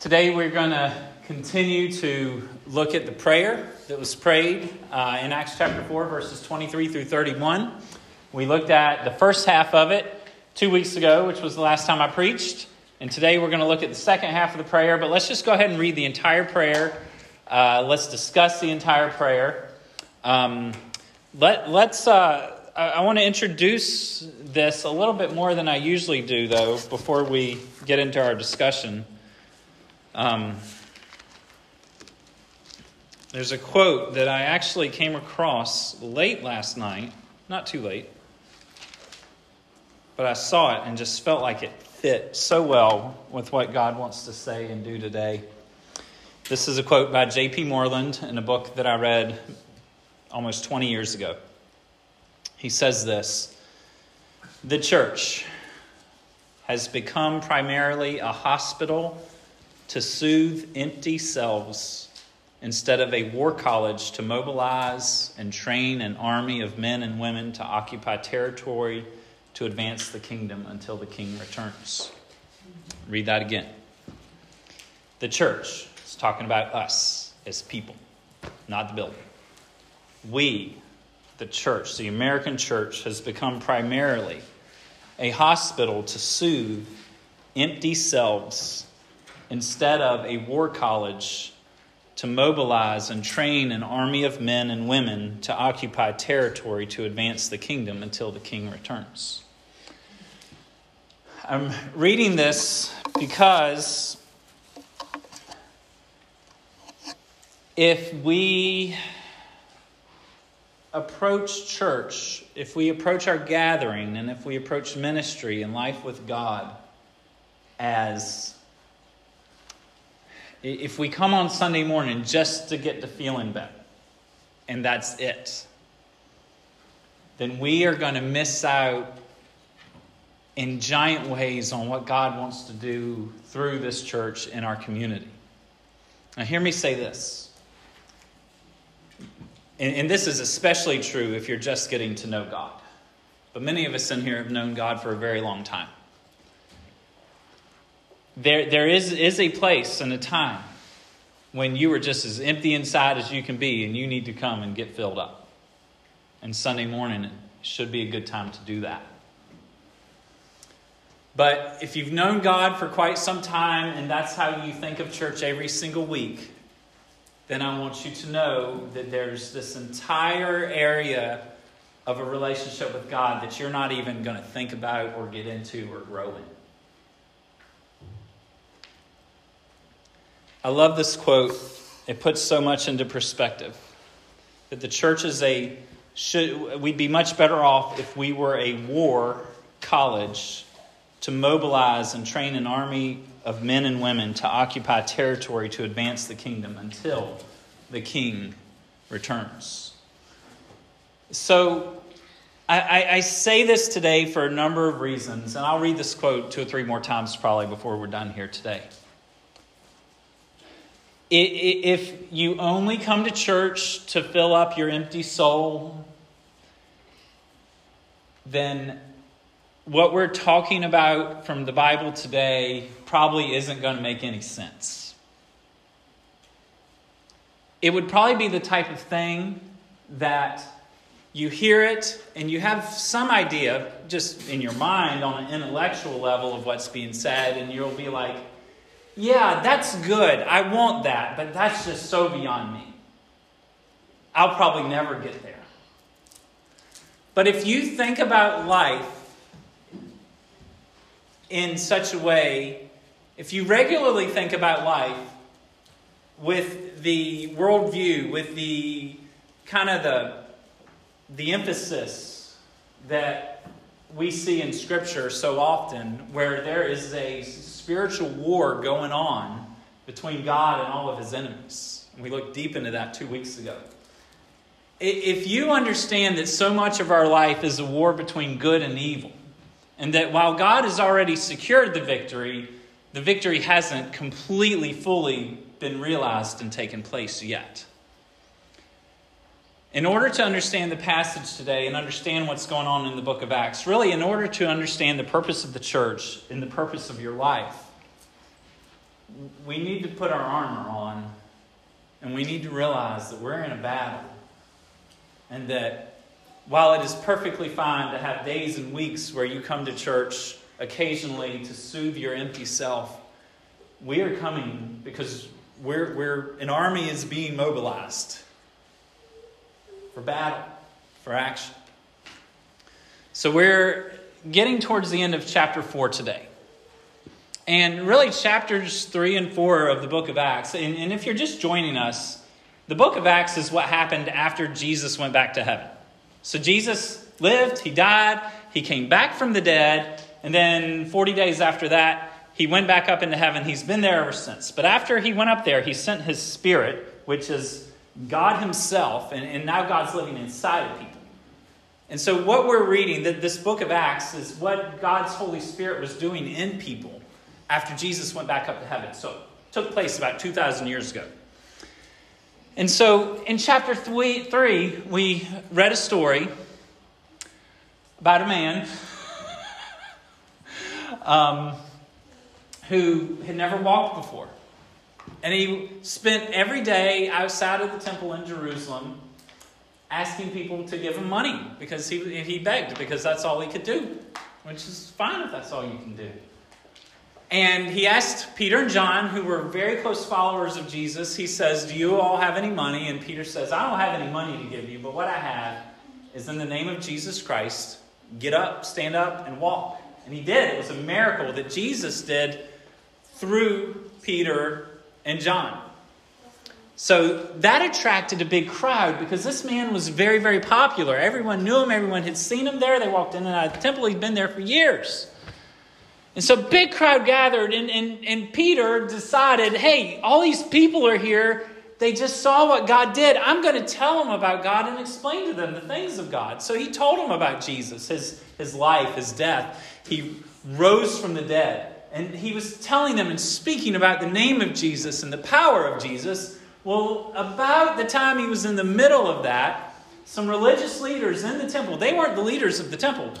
Today we're going to continue to look at the prayer that was prayed uh, in Acts chapter 4, verses 23 through 31. We looked at the first half of it two weeks ago, which was the last time I preached. And today we're going to look at the second half of the prayer. But let's just go ahead and read the entire prayer. Uh, let's discuss the entire prayer. Um, let, let's. Uh, I, I want to introduce this a little bit more than I usually do, though, before we get into our discussion. Um, there's a quote that I actually came across late last night, not too late, but I saw it and just felt like it fit so well with what God wants to say and do today. This is a quote by J.P. Moreland in a book that I read almost 20 years ago. He says this The church has become primarily a hospital to soothe empty selves instead of a war college to mobilize and train an army of men and women to occupy territory to advance the kingdom until the king returns. Read that again. The church is talking about us as people, not the building. We, the church, the American church, has become primarily a hospital to soothe empty selves instead of a war college to mobilize and train an army of men and women to occupy territory to advance the kingdom until the king returns. I'm reading this because if we approach church, if we approach our gathering, and if we approach ministry and life with God as if we come on Sunday morning just to get to feeling better, and that's it, then we are going to miss out in giant ways on what God wants to do through this church in our community. Now, hear me say this. And, and, this is especially true if you're just getting to know God. But many of us in here have known God for a very long time there, there is, is a place and a time when you are just as empty inside as you can be and you need to come and get filled up. And Sunday morning should be a good time to do that. But if you've known God for quite some time and that's how you think of church every single week, then I want you to know that there's this entire area of a relationship with God that you're not even going to think about or get into or grow in. I love this quote. It puts so much into perspective. That the church is a should we'd be much better off if we were a war college to mobilize and train an army of men and women to occupy territory to advance the kingdom until the king returns. So I, I, say this today for a number of reasons, and I'll read this quote two or three more times probably before we're done here today. If you only come to church to fill up your empty soul, then what we're talking about from the Bible today probably isn't going to make any sense. It would probably be the type of thing that you hear it and you have some idea just in your mind on an intellectual level of what's being said, and you'll be like, yeah, that's good. I want that, but that's just so beyond me. I'll probably never get there. But if you think about life in such a way, if you regularly think about life with the worldview, with the kind of the, the emphasis that we see in Scripture so often, where there is a spiritual war going on between God and all of his enemies. We looked deep into that two weeks ago. If you understand that so much of our life is a war between good and evil, and that while God has already secured the victory, the victory hasn't completely, fully been realized and taken place yet. In order to understand the passage today and understand what's going on in the book of Acts, really, in order to understand the purpose of the church and the purpose of your life, we need to put our armor on and we need to realize that we're in a battle. And that while it is perfectly fine to have days and weeks where you come to church occasionally to soothe your empty self, we are coming because we're, we're, an army is being mobilized for battle, for action. So we're getting towards the end of chapter 4 today. And really, chapters 3 and 4 of the book of Acts, and, and if you're just joining us, the book of Acts is what happened after Jesus went back to heaven. So Jesus lived, he died, he came back from the dead, and then 40 days after that, he went back up into heaven. He's been there ever since. But after he went up there, he sent his spirit, which is God himself, and, and now God's living inside of people. And so, what we're reading, that this book of Acts, is what God's Holy Spirit was doing in people after Jesus went back up to heaven. So, it took place about 2,000 years ago. And so, in chapter three, three we read a story about a man um, who had never walked before. And he spent every day outside of the temple in Jerusalem asking people to give him money because he, he begged, because that's all he could do, which is fine if that's all you can do. And he asked Peter and John, who were very close followers of Jesus, he says, Do you all have any money? And Peter says, I don't have any money to give you, but what I have is in the name of Jesus Christ, get up, stand up, and walk. And he did. It was a miracle that Jesus did through Peter and John. So that attracted a big crowd because this man was very, very popular. Everyone knew him, everyone had seen him there. They walked in and out of the temple, he'd been there for years. And so big crowd gathered, and, and, and Peter decided, hey, all these people are here. They just saw what God did. I'm going to tell them about God and explain to them the things of God. So he told them about Jesus, his, his life, his death. He rose from the dead. And he was telling them and speaking about the name of Jesus and the power of Jesus. Well, about the time he was in the middle of that, some religious leaders in the temple, they weren't the leaders of the temple,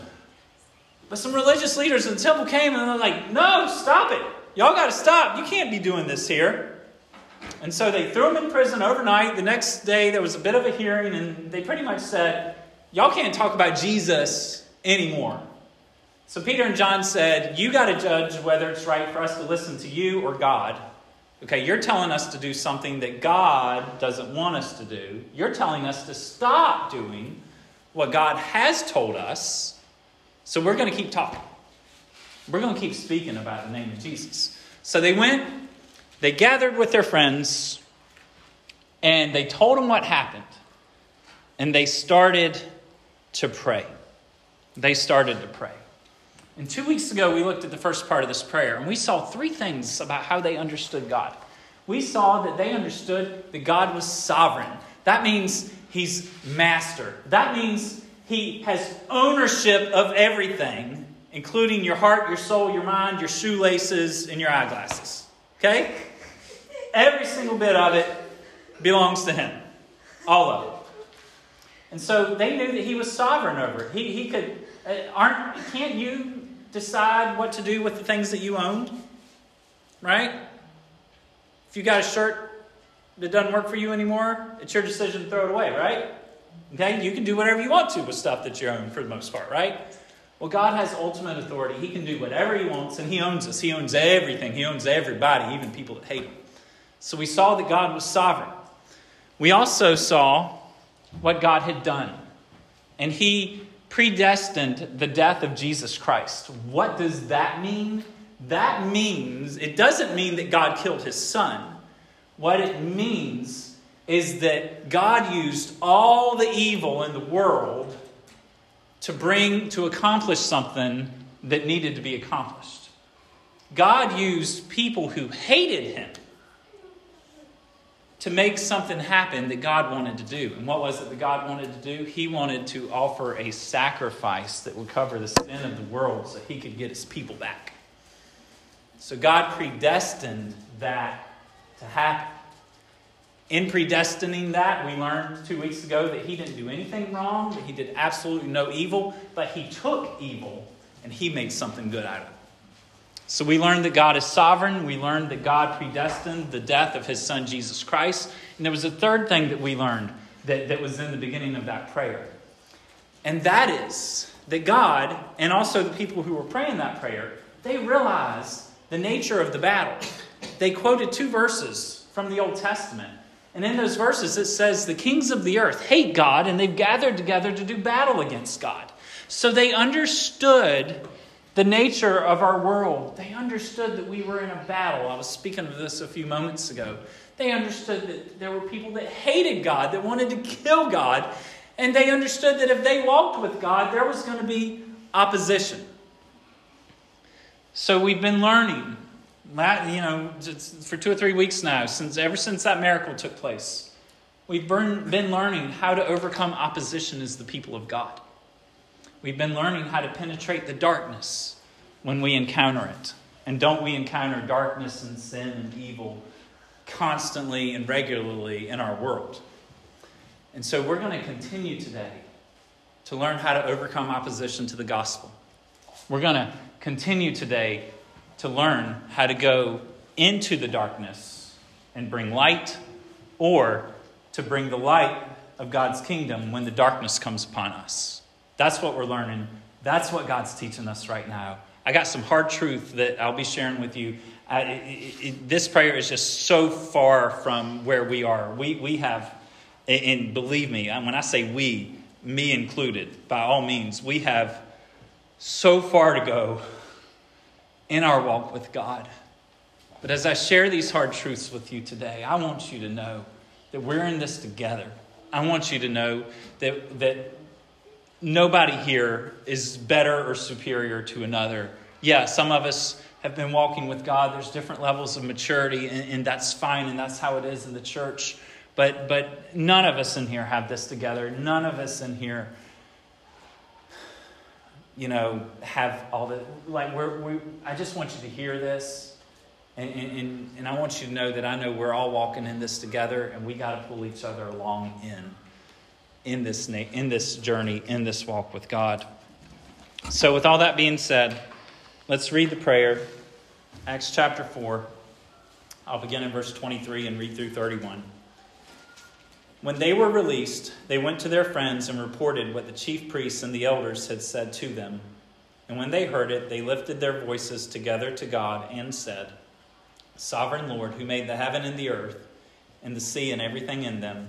but some religious leaders in the temple came and they're like, no, stop it. Y'all got to stop. You can't be doing this here. And so they threw him in prison overnight. The next day, there was a bit of a hearing, and they pretty much said, Y'all can't talk about Jesus anymore. So Peter and John said, You got to judge whether it's right for us to listen to you or God. Okay, you're telling us to do something that God doesn't want us to do. You're telling us to stop doing what God has told us. So we're going to keep talking. We're going to keep speaking about the name of Jesus. So they went, they gathered with their friends, and they told them what happened. And they started to pray. They started to pray. And two weeks ago, we looked at the first part of this prayer, and we saw three things about how they understood God. We saw that they understood that God was sovereign. That means He's master. That means He has ownership of everything, including your heart, your soul, your mind, your shoelaces, and your eyeglasses. Okay? Every single bit of it belongs to Him. All of it. And so they knew that He was sovereign over it. He, he could, uh, aren't, can't you decide what to do with the things that you owned? Right? If you got a shirt that doesn't work for you anymore, it's your decision to throw it away, right? Okay? You can do whatever you want to with stuff that you own for the most part, right? Well, God has ultimate authority. He can do whatever He wants, and He owns us. He owns everything. He owns everybody, even people that hate Him. So we saw that God was sovereign. We also saw what God had done. And He predestined the death of Jesus Christ. What does that mean? That means, it doesn't mean that God killed his son. What it means is that God used all the evil in the world to bring, to accomplish something that needed to be accomplished. God used people who hated him to make something happen that God wanted to do. And what was it that God wanted to do? He wanted to offer a sacrifice that would cover the sin of the world so he could get his people back. So God predestined that to happen. In predestining that, we learned two weeks ago that he didn't do anything wrong, that he did absolutely no evil, but he took evil and he made something good out of it. So we learned that God is sovereign. We learned that God predestined the death of his son Jesus Christ. And there was a third thing that we learned that, that was in the beginning of that prayer. And that is that God, and also the people who were praying that prayer, they realized the nature of the battle. They quoted two verses from the Old Testament. And in those verses, it says, The kings of the earth hate God, and they've gathered together to do battle against God. So they understood the nature of our world. They understood that we were in a battle. I was speaking of this a few moments ago. They understood that there were people that hated God, that wanted to kill God, and they understood that if they walked with God, there was going to be opposition. So we've been learning, you know, for two or three weeks now, since ever since that miracle took place. We've been learning how to overcome opposition as the people of God. We've been learning how to penetrate the darkness when we encounter it. And don't we encounter darkness and sin and evil constantly and regularly in our world? And so we're going to continue today to learn how to overcome opposition to the gospel. We're going to continue today to learn how to go into the darkness and bring light or to bring the light of God's kingdom when the darkness comes upon us. That's what we're learning. That's what God's teaching us right now. I got some hard truth that I'll be sharing with you. it, it, this prayer is just so far from where we are. We, we have, and believe me, when I say we, me included, by all means, we have so far to go in our walk with God. But as I share these hard truths with you today, I want you to know that we're in this together. I want you to know that, that nobody here is better or superior to another. Yeah, some of us have been walking with God. There's different levels of maturity, and, and, that's fine, and that's how it is in the church. But, but none of us in here have this together. None of us in here, you know, have all the, like, we're, we, I just want you to hear this. And, and, and I want you to know that I know we're all walking in this together, and we got to pull each other along in in this, in this journey, in this walk with God. So, with all that being said, let's read the prayer. Acts chapter 4. I'll begin in verse 23 and read through 31. When they were released, they went to their friends and reported what the chief priests and the elders had said to them. And when they heard it, they lifted their voices together to God and said, Sovereign Lord, who made the heaven and the earth, and the sea and everything in them,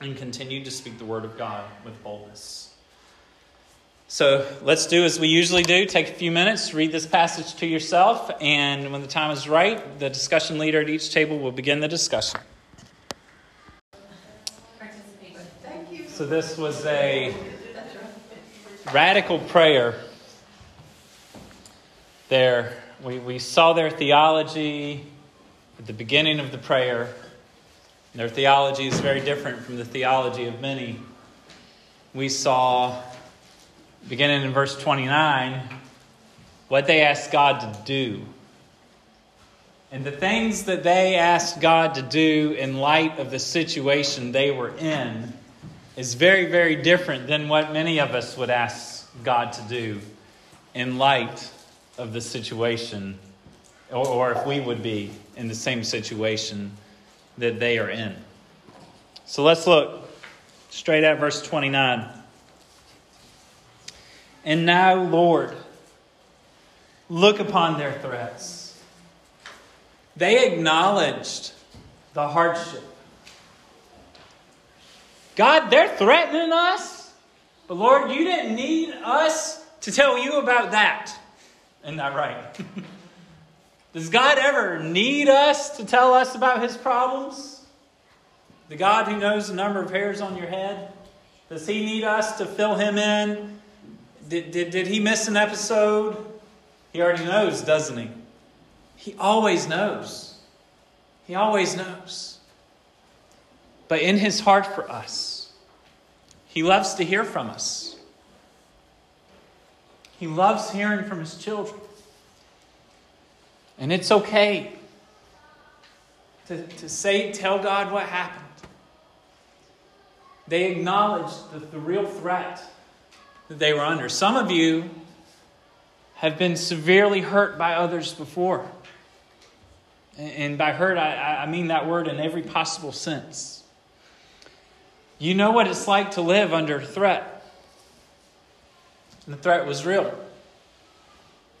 and continued to speak the word of God with boldness. So let's do as we usually do take a few minutes, read this passage to yourself, and when the time is right, the discussion leader at each table will begin the discussion. So this was a radical prayer. There, we, we saw their theology at the beginning of the prayer. Their theology is very different from the theology of many. We saw, beginning in verse 29, what they asked God to do. And the things that they asked God to do in light of the situation they were in is very, very different than what many of us would ask God to do in light of the situation, or, or if we would be in the same situation that they are in. So let's look straight at verse 29. And now, Lord, look upon their threats. They acknowledged the hardship. God, they're threatening us, but Lord, you didn't need us to tell you about that. Isn't that right? Does God ever need us to tell us about his problems? The God who knows the number of hairs on your head? Does he need us to fill him in? Did, did, did he miss an episode? He already knows, doesn't he? He always knows. He always knows. But in his heart for us, he loves to hear from us. He loves hearing from his children. And it's okay to, to say, tell God what happened. They acknowledged the, the real threat that they were under. Some of you have been severely hurt by others before. And by hurt, I, I mean that word in every possible sense. You know what it's like to live under threat. And the threat was real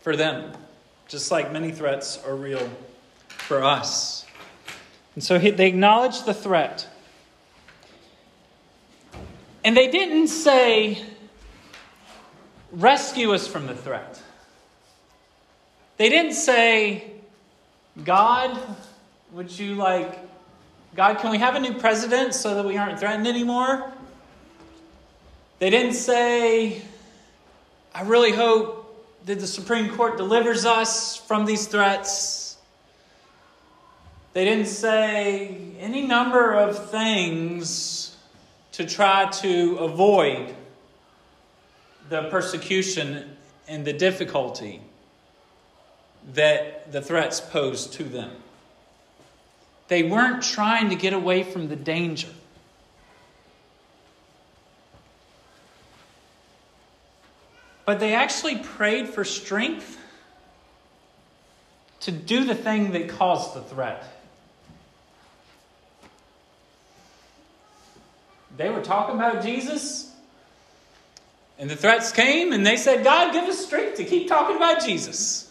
for them, just like many threats are real for us. And so they acknowledged the threat. And they didn't say, rescue us from the threat. They didn't say, God, would you like, God, can we have a new president so that we aren't threatened anymore? They didn't say, I really hope that the Supreme Court delivers us from these threats. They didn't say any number of things to try to avoid the persecution and the difficulty that the threats posed to them. They weren't trying to get away from the danger. But they actually prayed for strength to do the thing that caused the threat. They were talking about Jesus, and the threats came, and they said, God, give us strength to keep talking about Jesus.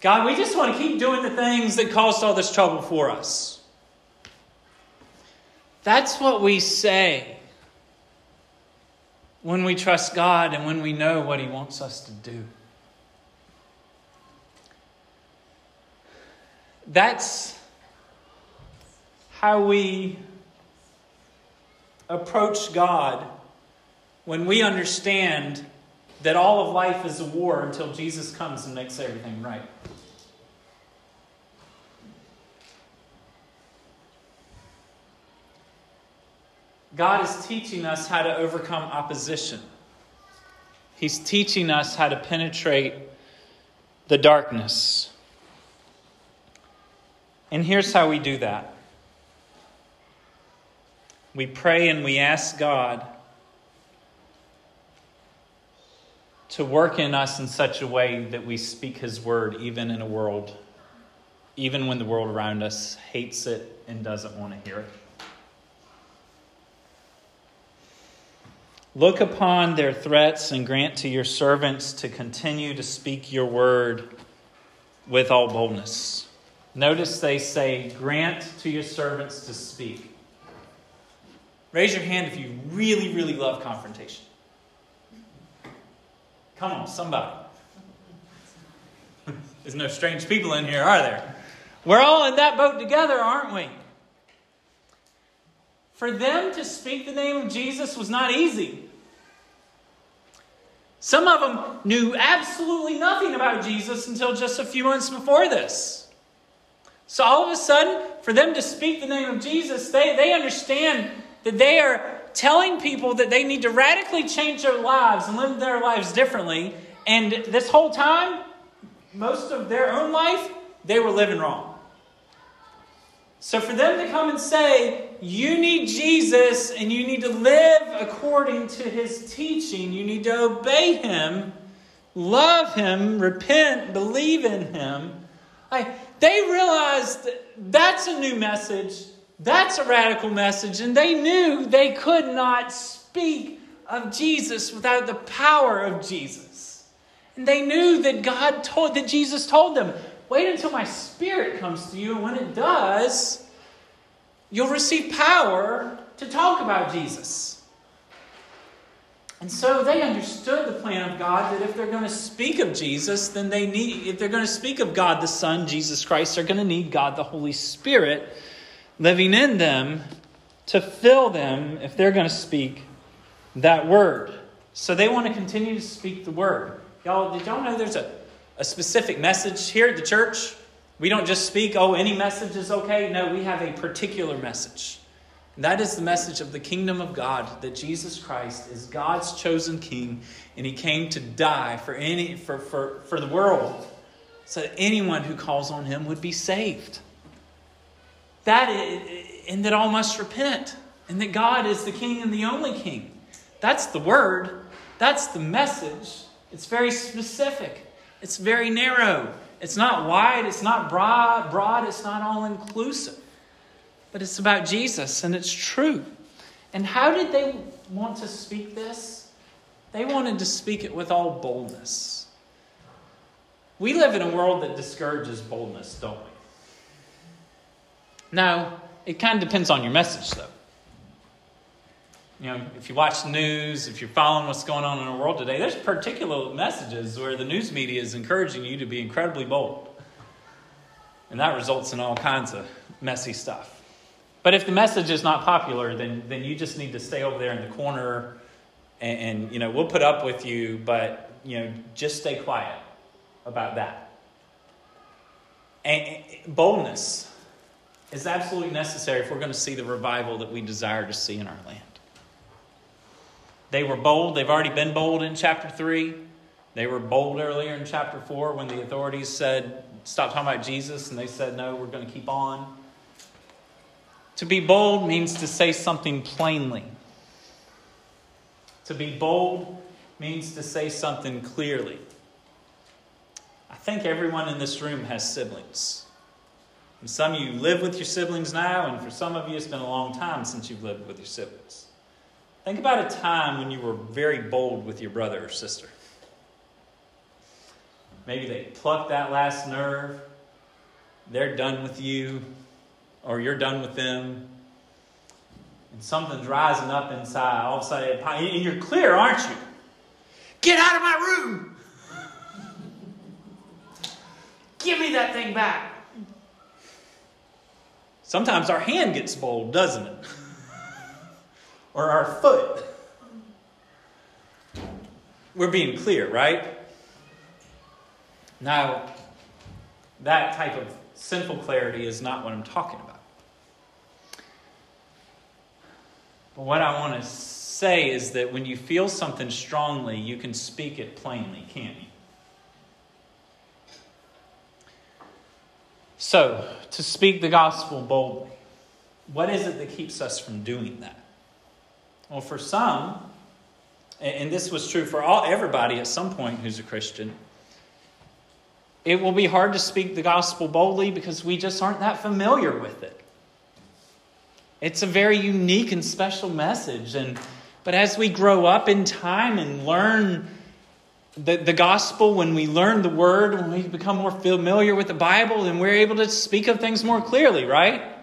God, we just want to keep doing the things that caused all this trouble for us. That's what we say when we trust God and when we know what He wants us to do. That's how we approach God when we understand that all of life is a war until Jesus comes and makes everything right. God is teaching us how to overcome opposition. He's teaching us how to penetrate the darkness. And here's how we do that we pray and we ask God to work in us in such a way that we speak His word even in a world, even when the world around us hates it and doesn't want to hear it. Look upon their threats and grant to your servants to continue to speak your word with all boldness. Notice they say, Grant to your servants to speak. Raise your hand if you really, really love confrontation. Come on, somebody. There's no strange people in here, are there? We're all in that boat together, aren't we? For them to speak the name of Jesus was not easy. Some of them knew absolutely nothing about Jesus until just a few months before this. So all of a sudden, for them to speak the name of Jesus, they, they understand that they are telling people that they need to radically change their lives and live their lives differently. And this whole time, most of their own life, they were living wrong. So for them to come and say, you need Jesus and you need to live according to his teaching, you need to obey him, love him, repent, believe in him, like, they realized that that's a new message, that's a radical message, and they knew they could not speak of Jesus without the power of Jesus. And they knew that God told, that Jesus told them, Wait until my spirit comes to you, and when it does, you'll receive power to talk about Jesus. And so they understood the plan of God that if they're going to speak of Jesus, then they need, if they're going to speak of God the Son, Jesus Christ, they're going to need God the Holy Spirit living in them to fill them if they're going to speak that word. So they want to continue to speak the word. Y'all, did y'all know there's a, a specific message here at the church? We don't just speak, oh, any message is okay. No, we have a particular message. And that is the message of the kingdom of God that Jesus Christ is God's chosen king and he came to die for any for, for, for the world so that anyone who calls on him would be saved. That is, and that all must repent and that God is the king and the only king. That's the word. That's the message. It's very specific. It's very narrow. It's not wide, it's not broad, broad, it's not all inclusive. But it's about Jesus and it's true. And how did they want to speak this? They wanted to speak it with all boldness. We live in a world that discourages boldness, don't we? Now, it kind of depends on your message, though. You know, if you watch the news, if you're following what's going on in the world today, there's particular messages where the news media is encouraging you to be incredibly bold. And that results in all kinds of messy stuff. But if the message is not popular, then, then you just need to stay over there in the corner and, and you know, we'll put up with you, but, you know, just stay quiet about that. And, boldness is absolutely necessary if we're going to see the revival that we desire to see in our land. They were bold. They've already been bold in chapter 3. They were bold earlier in chapter 4 when the authorities said, Stop talking about Jesus, and they said, No, we're going to keep on. To be bold means to say something plainly. To be bold means to say something clearly. I think everyone in this room has siblings. And some of you live with your siblings now, and for some of you, it's been a long time since you've lived with your siblings. Think about a time when you were very bold with your brother or sister. Maybe they plucked that last nerve, they're done with you, or you're done with them, and something's rising up inside. All of a sudden, and you're clear, aren't you? Get out of my room! Give me that thing back. Sometimes our hand gets bold, doesn't it? Or our foot. We're being clear, right? Now, that type of sinful clarity is not what I'm talking about. But what I want to say is that when you feel something strongly, you can speak it plainly, can't you? So, to speak the gospel boldly, what is it that keeps us from doing that? Well, for some, and this was true for all everybody at some point who's a Christian, it will be hard to speak the gospel boldly because we just aren't that familiar with it. It's a very unique and special message. And, but as we grow up in time and learn the, the gospel, when we learn the word, when we become more familiar with the Bible, then we're able to speak of things more clearly, right?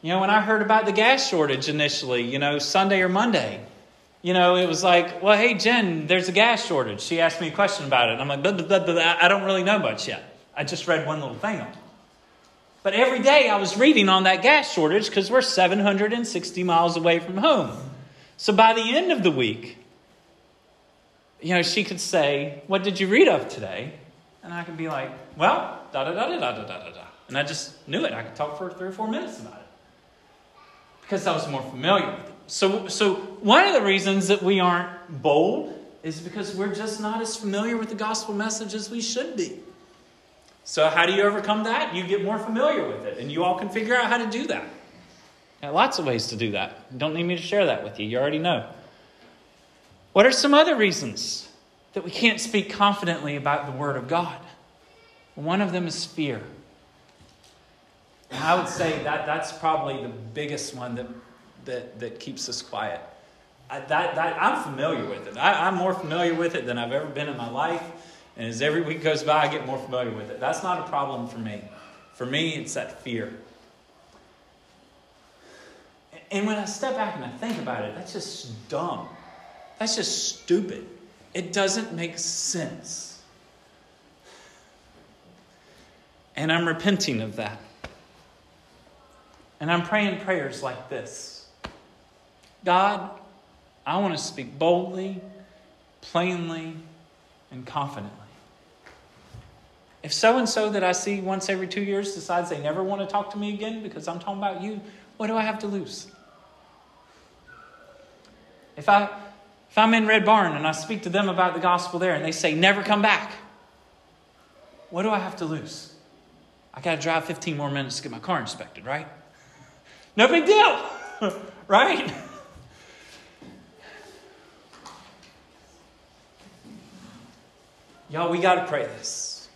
You know, when I heard about the gas shortage initially, you know, Sunday or Monday, you know, it was like, well, hey, Jen, there's a gas shortage. She asked me a question about it. And I'm like, blah, blah, blah, I don't really know much yet. I just read one little thing. But every day I was reading on that gas shortage because we're 760 miles away from home. So by the end of the week, you know, she could say, What did you read of today? And I could be like, Well, da da da da da da da da. And I just knew it. I could talk for three or four minutes about it because I was more familiar with it. So, so one of the reasons that we aren't bold is because we're just not as familiar with the gospel message as we should be. So, how do you overcome that? You get more familiar with it, and you all can figure out how to do that. There lots of ways to do that. Don't need me to share that with you. You already know. What are some other reasons that we can't speak confidently about the Word of God? One of them is fear. And I would say that that's probably the biggest one that, that, that keeps us quiet. I, that, that, I'm familiar with it. I, I'm more familiar with it than I've ever been in my life. And as every week goes by, I get more familiar with it. That's not a problem for me. For me, it's that fear. And when I step back and I think about it, that's just dumb. That's just stupid. It doesn't make sense. And I'm repenting of that. And I'm praying prayers like this God, I want to speak boldly, plainly, and confidently. If so and so that I see once every two years decides they never want to talk to me again because I'm talking about you, what do I have to lose? If I if I'm in Red Barn and I speak to them about the gospel there and they say never come back, what do I have to lose? I got to drive 15 more minutes to get my car inspected, right? No big deal, right? Y'all, we got to pray this.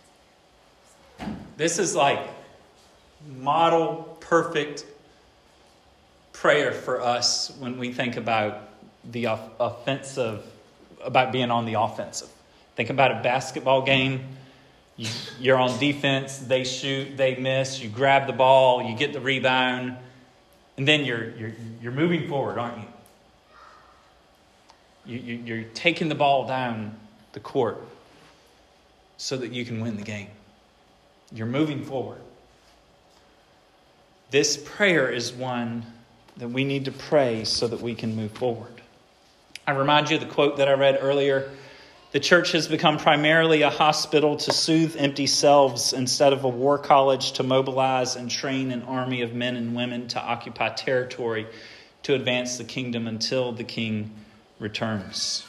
This is like model perfect prayer for us when we think about the offensive, about being on the offensive. Think about a basketball game. You, are on defense, they shoot, they miss, you grab the ball, you get the rebound, and then you're, you're, you're moving forward, aren't you? you, you you're taking the ball down the court so that you can win the game. You're moving forward. This prayer is one that we need to pray so that we can move forward. I remind you of the quote that I read earlier. The church has become primarily a hospital to soothe empty selves instead of a war college to mobilize and train an army of men and women to occupy territory to advance the kingdom until the king returns.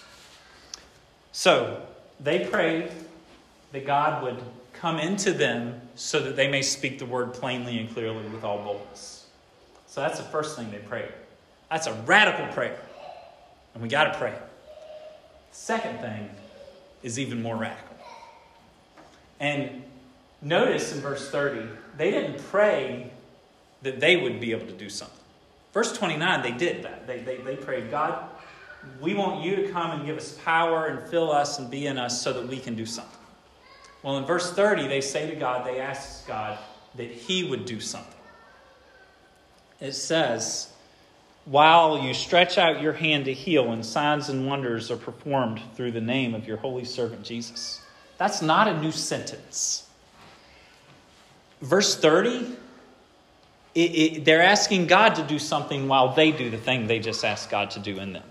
So, they prayed that God would come into them so that they may speak the word plainly and clearly with all boldness. So that's the first thing they prayed. That's a radical prayer. And we got to pray. Second thing is even more radical. And notice in verse 30, they didn't pray that they would be able to do something. Verse 29, they did that. They, they, they prayed, God, we want you to come and give us power and fill us and be in us so that we can do something. Well, in verse 30, they say to God, they ask God that He would do something. It says, while you stretch out your hand to heal, and signs and wonders are performed through the name of your holy servant Jesus. That's not a new sentence. Verse 30, it, it, they're asking God to do something while they do the thing they just asked God to do in them.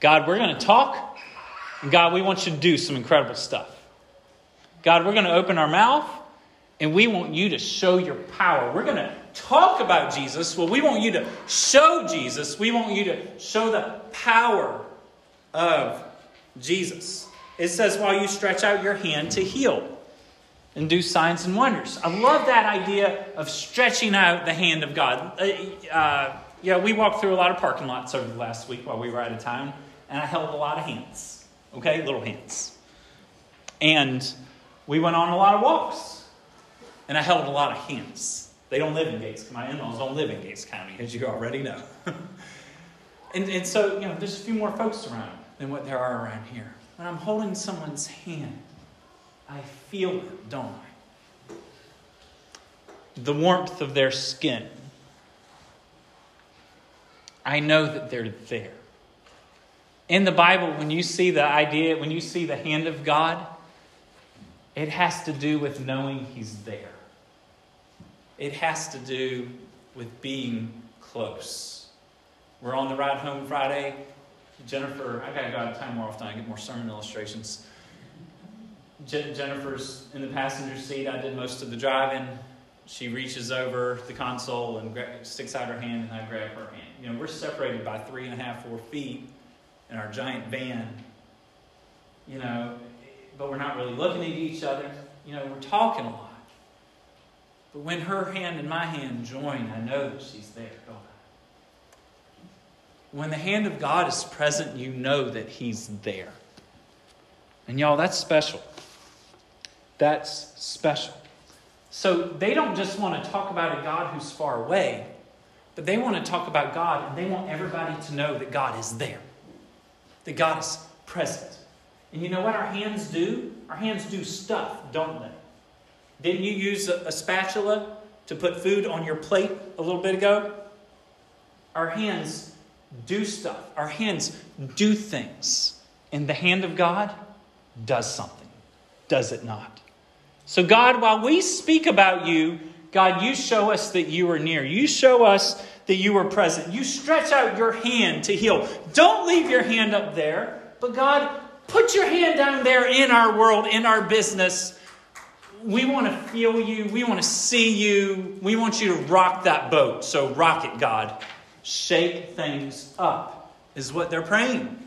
God, we're going to talk. And God, we want you to do some incredible stuff. God, we're going to open our mouth and we want you to show your power. We're going to talk about Jesus. Well, we want you to show Jesus. We want you to show the power of Jesus. It says, while you stretch out your hand to heal and do signs and wonders. I love that idea of stretching out the hand of God. Uh, uh, yeah, we walked through a lot of parking lots over the last week while we were out of town, and I held a lot of hands. Okay, little hands. And we went on a lot of walks, and I held a lot of hands. They don't live in Gates. My in-laws don't live in Gates County, as you already know. and, and so, you know, there's a few more folks around than what there are around here. When I'm holding someone's hand, I feel it, don't I? The warmth of their skin. I know that they're there. In the Bible, when you see the idea, when you see the hand of God, it has to do with knowing He's there. It has to do with being close. We're on the ride home Friday. Jennifer, I gotta go out of town more often. I get more sermon illustrations. Je- Jennifer's in the passenger seat. I did most of the driving. She reaches over the console and gra- sticks out her hand, and I grab her hand. You know, we're separated by three and a half, four feet in our giant van. You know, but we're not really looking at each other. You know, we're talking a lot. But when her hand and my hand join, I know that she's there? When the hand of God is present, you know that He's there. And y'all, that's special. That's special. So they don't just want to talk about a God who's far away, but they want to talk about God and they want everybody to know that God is there, that God is present. And you know what our hands do? Our hands do stuff, don't they? Didn't you use a, a spatula to put food on your plate a little bit ago? our hands do stuff, our hands do things. And the hand of God does something, does it not? So, God, while we speak about you, God, you show us that you are near. You show us that you are present. You stretch out your hand to heal. Don't leave your hand up there, but God, put your hand down there in our world, in our business. We want to feel you. We want to see you. We want you to rock that boat. So, rock it, God. Shake things up, is what they're praying.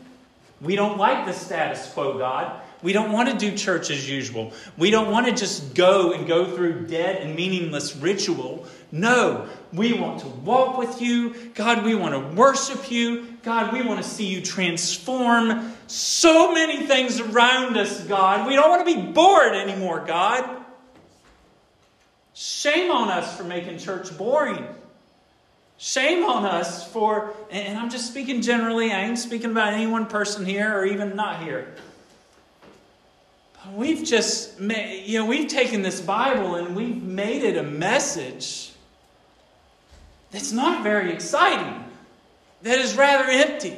We don't like the status quo, God. We don't want to do church as usual. We don't want to just go and go through dead and meaningless ritual. No, we want to walk with you. God, we want to worship you. God, we want to see you transform so many things around us, God. We don't want to be bored anymore, God. Shame on us for making church boring. Shame on us for, and I'm just speaking generally, I ain't speaking about any one person here or even not here. But We've just, you know, we've taken this Bible and we've made it a message that's not very exciting, that is rather empty.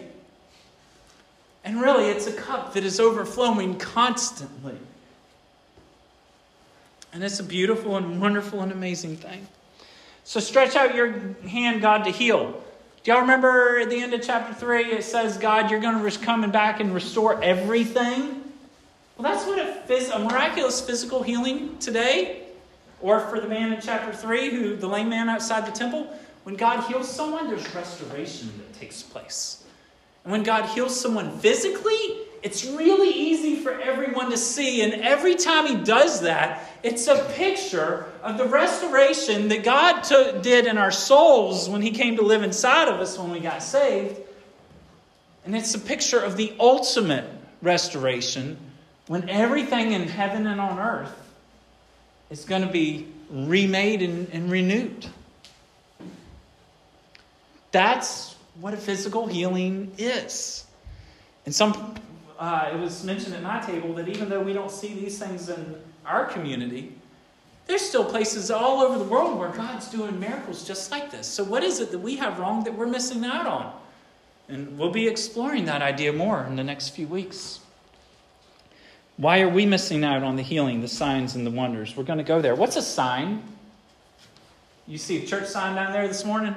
And really, it's a cup that is overflowing constantly. And it's a beautiful and wonderful and amazing thing. So stretch out your hand, God, to heal. Do y'all remember at the end of chapter 3, it says, God, you're going to come and back and restore everything? Well, that's what a, phys- a miraculous physical healing today, or for the man in chapter 3, who the lame man outside the temple, when God heals someone, there's restoration that takes place. And when God heals someone physically, it's really easy for everyone to see. And every time He does that, it's a picture of the restoration that God took, did in our souls when He came to live inside of us when we got saved. And it's a picture of the ultimate restoration when everything in heaven and on earth is going to be remade and, and renewed. That's what a physical healing is. And some, uh, it was mentioned at my table that even though we don't see these things in our community, there's still places all over the world where God's doing miracles just like this. So, what is it that we have wrong that we're missing out on? And we'll be exploring that idea more in the next few weeks. Why are we missing out on the healing, the signs, and the wonders? We're going to go there. What's a sign? You see a church sign down there this morning?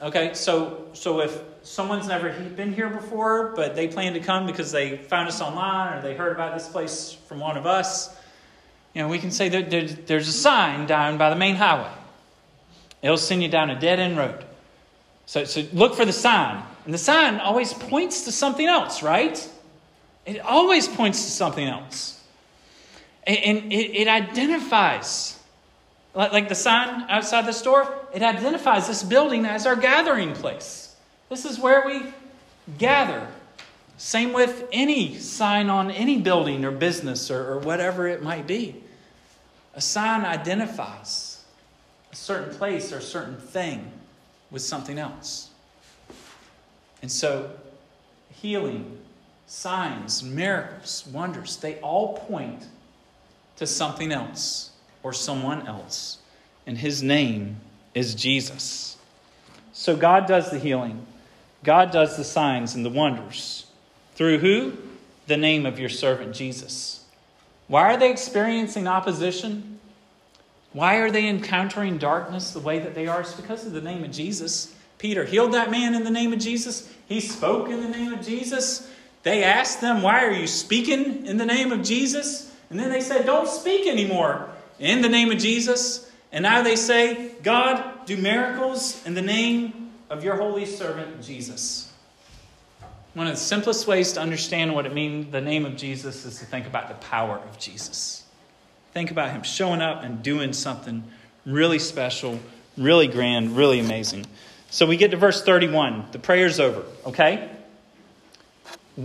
Okay, so so if someone's never been here before, but they plan to come because they found us online or they heard about this place from one of us, you know, we can say that there's, a sign down by the main highway. It'll send you down a dead end road. So, so look for the sign. And the sign always points to something else, right? It always points to something else. And, and it, it identifies like the sign outside the store, it identifies this building as our gathering place. This is where we gather. Same with any sign on any building or business or, or whatever it might be. A sign identifies a certain place or a certain thing with something else. And so, healing, signs, miracles, wonders, they all point to something else or someone else. And his name is Jesus. So God does the healing, God does the signs and the wonders. Through who? The name of your servant Jesus. Why are they experiencing opposition? Why are they encountering darkness the way that they are? It's because of the name of Jesus. Peter healed that man in the name of Jesus. He spoke in the name of Jesus. They asked them, Why are you speaking in the name of Jesus? And then they said, Don't speak anymore in the name of Jesus. And now they say, God, do miracles in the name of your holy servant Jesus. One of the simplest ways to understand what it means, the name of Jesus, is to think about the power of Jesus. Think about him showing up and doing something really special, really grand, really amazing. So we get to verse 31. The prayer's over, okay?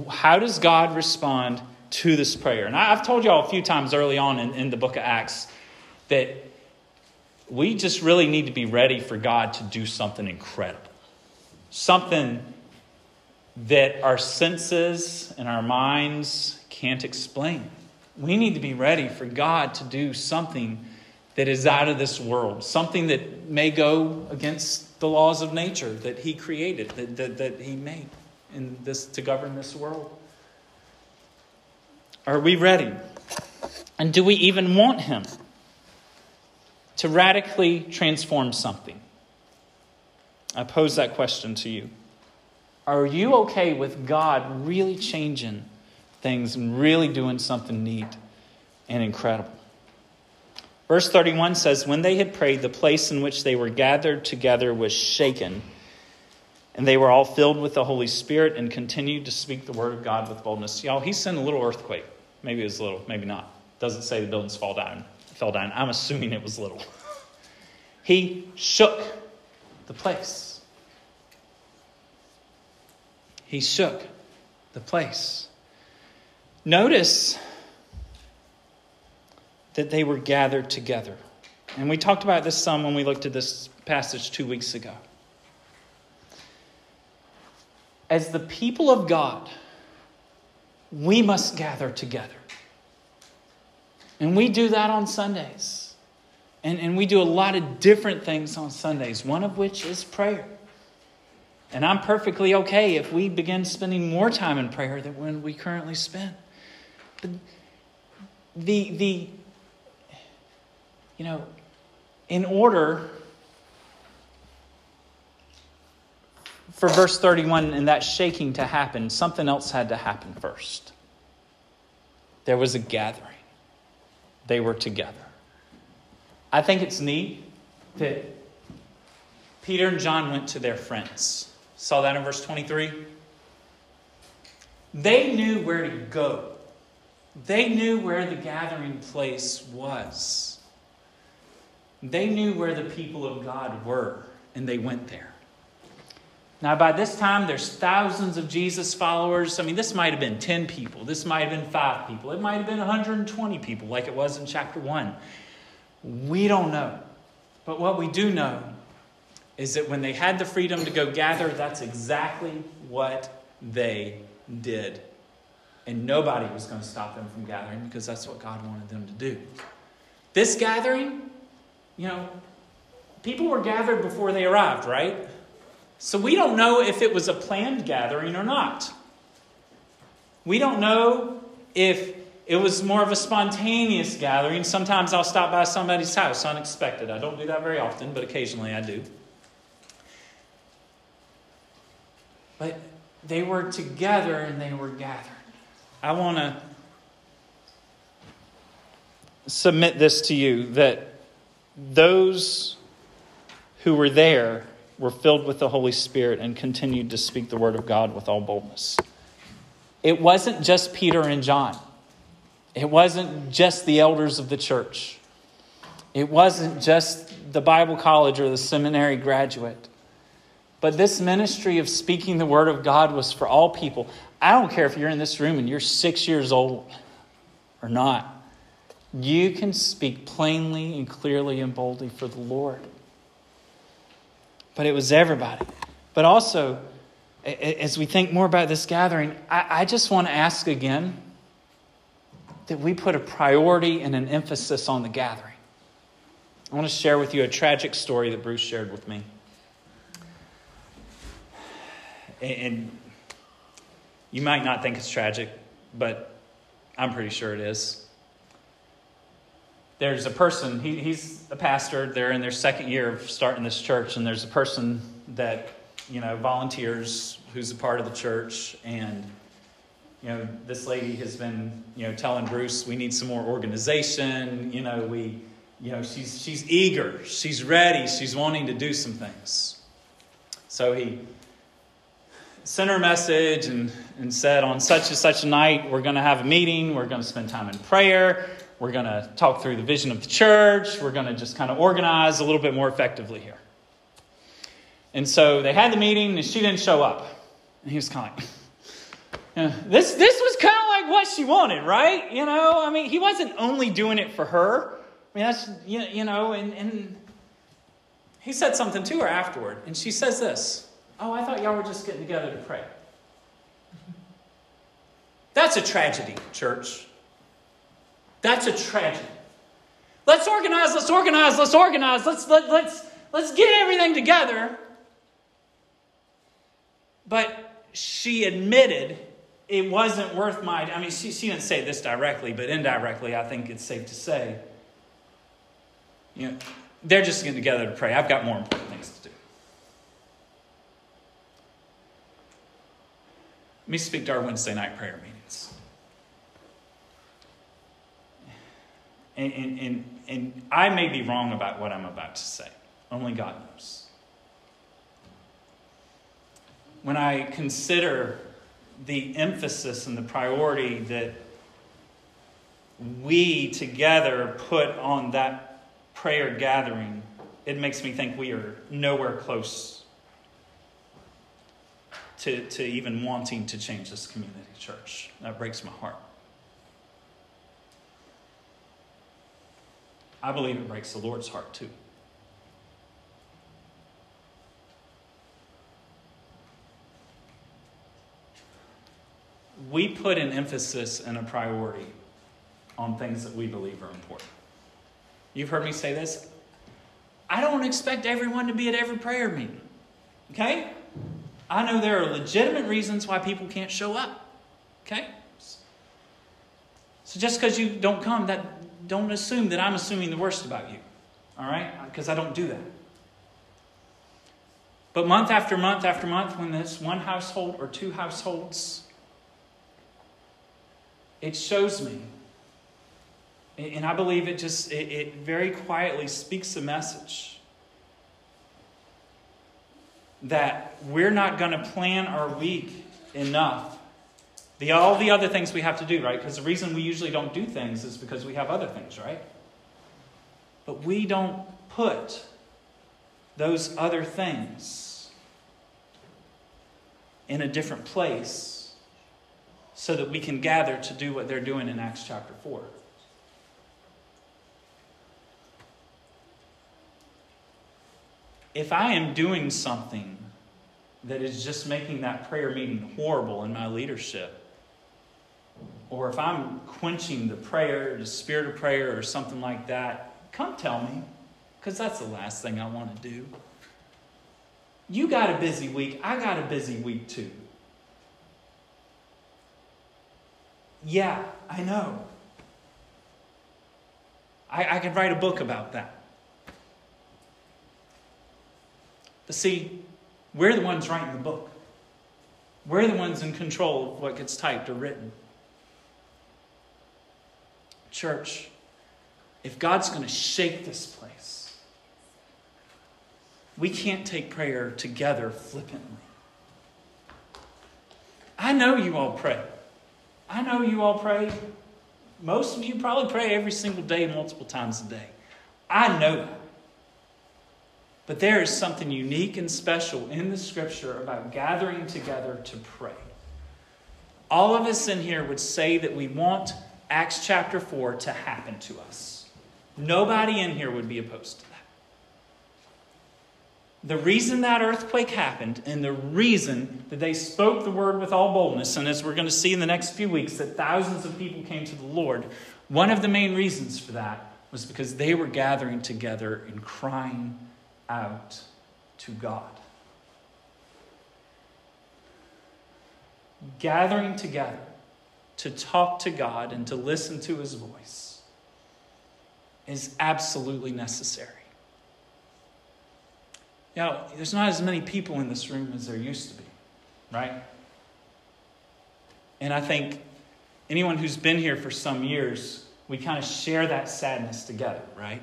How does God respond to this prayer? And I've told y'all a few times early on in, in the book of Acts that we just really need to be ready for God to do something incredible. Something that our senses and our minds can't explain. We need to be ready for God to do something that is out of this world, something that may go against the laws of nature that He created, that, that, that He made in this, to govern this world? Are we ready? And do we even want Him to radically transform something? I pose that question to you. Are you okay with God really changing things and really doing something neat and incredible? Verse 31 says, When they had prayed, the place in which they were gathered together was shaken, and they were all filled with the Holy Spirit and continued to speak the word of God with boldness. Y'all, he sent a little earthquake. Maybe it was little, maybe not. Doesn't say the buildings fall down, fell down. I'm assuming it was little. he shook the place. He shook the place. Notice that they were gathered together. And we talked about this some when we looked at this passage two weeks ago. As the people of God, we must gather together. And we do that on Sundays. And, and we do a lot of different things on Sundays, one of which is prayer. And I'm perfectly okay if we begin spending more time in prayer than when we currently spend. But the, the you know, in order for verse 31 and that shaking to happen, something else had to happen first. There was a gathering, they were together. I think it's neat that Peter and John went to their friends. Saw that in verse 23? They knew where to go. They knew where the gathering place was. They knew where the people of God were, and they went there. Now, by this time, there's thousands of Jesus followers. I mean, this might have been 10 people. This might have been five people. It might have been 120 people, like it was in chapter 1. We don't know. But what we do know is that when they had the freedom to go gather, that's exactly what they did. And nobody was going to stop them from gathering because that's what God wanted them to do. This gathering you know, people were gathered before they arrived, right? So we don't know if it was a planned gathering or not. We don't know if it was more of a spontaneous gathering. Sometimes I'll stop by somebody's house unexpected. I don't do that very often, but occasionally I do. But they were together and they were gathered. I want to submit this to you that those who were there were filled with the Holy Spirit and continued to speak the word of God with all boldness. It wasn't just Peter and John, it wasn't just the elders of the church, it wasn't just the Bible college or the seminary graduate. But this ministry of speaking the word of God was for all people. I don't care if you're in this room and you're six years old or not. You can speak plainly and clearly and boldly for the Lord. But it was everybody. But also, as we think more about this gathering, I, just want to ask again that we put a priority and an emphasis on the gathering. I want to share with you a tragic story that Bruce shared with me. And you might not think it's tragic, but I'm pretty sure it is there's a person, he, he's a pastor, they're in their second year of starting this church, and there's a person that, you know, volunteers who's a part of the church, and, you know, this lady has been, you know, telling Bruce, we need some more organization, you know, we, you know, she's, she's eager, she's ready, she's wanting to do some things. So he sent her a message and, and said, on such and such a night, we're going to have a meeting, we're going to spend time in prayer, we're going to talk through the vision of the church. We're going to just kind of organize a little bit more effectively here. And so they had the meeting, and she didn't show up. And he was kind of like, you this, this was kind of like what she wanted, right? You know, I mean, he wasn't only doing it for her. I mean, that's, you know, and, and he said something to her afterward. And she says this Oh, I thought y'all were just getting together to pray. That's a tragedy, church. That's a tragedy. Let's organize, let's organize, let's organize, let's, let, let's, let's get everything together. But she admitted it wasn't worth my. I mean, she, she didn't say this directly, but indirectly, I think it's safe to say. You know, they're just getting together to pray. I've got more important things to do. Let me speak to our Wednesday night prayer meetings. And, and, and, and I may be wrong about what I'm about to say. Only God knows. When I consider the emphasis and the priority that we together put on that prayer gathering, it makes me think we are nowhere close to, to even wanting to change this community church. That breaks my heart. I believe it breaks the Lord's heart too. We put an emphasis and a priority on things that we believe are important. You've heard me say this. I don't expect everyone to be at every prayer meeting. Okay? I know there are legitimate reasons why people can't show up. Okay? So just because you don't come, that don't assume that I'm assuming the worst about you. All right? Because I don't do that. But month after month after month, when this one household or two households it shows me. And I believe it just, it, it very quietly speaks a message that we're not going to plan our week enough. The, all the other things we have to do, right? Because the reason we usually don't do things is because we have other things, right? But we don't put those other things in a different place so that we can gather to do what they're doing in Acts chapter 4. If I am doing something that is just making that prayer meeting horrible in my leadership, or if I'm quenching the prayer, the spirit of prayer, or something like that, come tell me, because that's the last thing I want to do. You got a busy week, I got a busy week too. Yeah, I know. I, I could write a book about that. But see, we're the ones writing the book. We're the ones in control of what gets typed or written. Church, if God's going to shake this place, we can't take prayer together flippantly. I know you all pray. I know you all pray. Most of you probably pray every single day, multiple times a day. I know that. But there is something unique and special in the scripture about gathering together to pray. All of us in here would say that we want Acts chapter 4 to happen to us. Nobody in here would be opposed the reason that earthquake happened and the reason that they spoke the word with all boldness, and as we're going to see in the next few weeks, that thousands of people came to the Lord, one of the main reasons for that was because they were gathering together and crying out to God. Gathering together to talk to God and to listen to his voice is absolutely necessary. You know, there's not as many people in this room as there used to be, right? And I think anyone who's been here for some years, we kind of share that sadness together, right?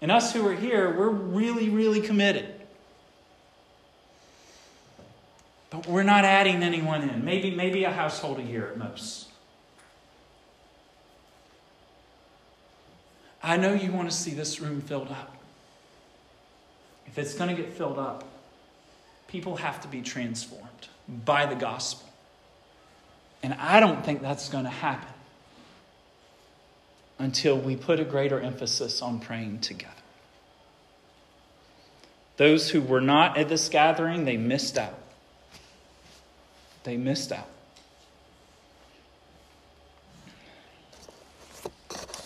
And us who are here, we're really, really committed. But we're not adding anyone in. Maybe, maybe a household a year at most. I know you want to see this room filled up if it's going to get filled up, people have to be transformed by the gospel. And I don't think that's going to happen until we put a greater emphasis on praying together. Those who were not at this gathering, they missed out. They missed out.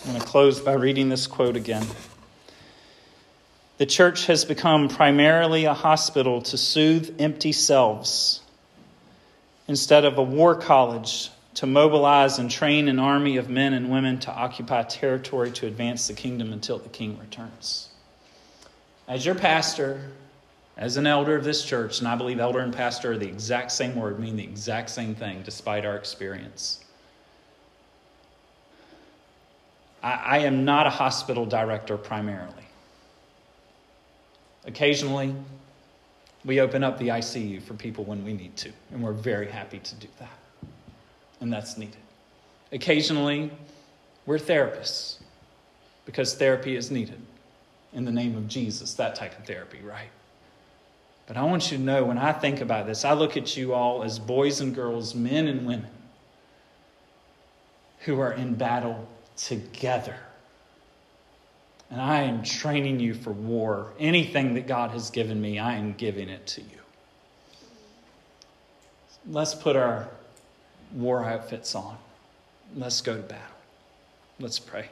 I'm going to close by reading this quote again. The church has become primarily a hospital to soothe empty selves instead of a war college to mobilize and train an army of men and women to occupy territory to advance the kingdom until the king returns. As your pastor, as an elder of this church, and I believe elder and pastor are the exact same word, mean the exact same thing despite our experience. I, I am not a hospital director primarily. Occasionally, we open up the ICU for people when we need to, and we're very happy to do that. And that's needed. Occasionally, we're therapists because therapy is needed in the name of Jesus, that type of therapy, right? But I want you to know when I think about this, I look at you all as boys and girls, men and women who are in battle together. And I am training you for war. Anything that God has given me, I am giving it to you. Let's put our war outfits on. Let's go to battle. Let's pray.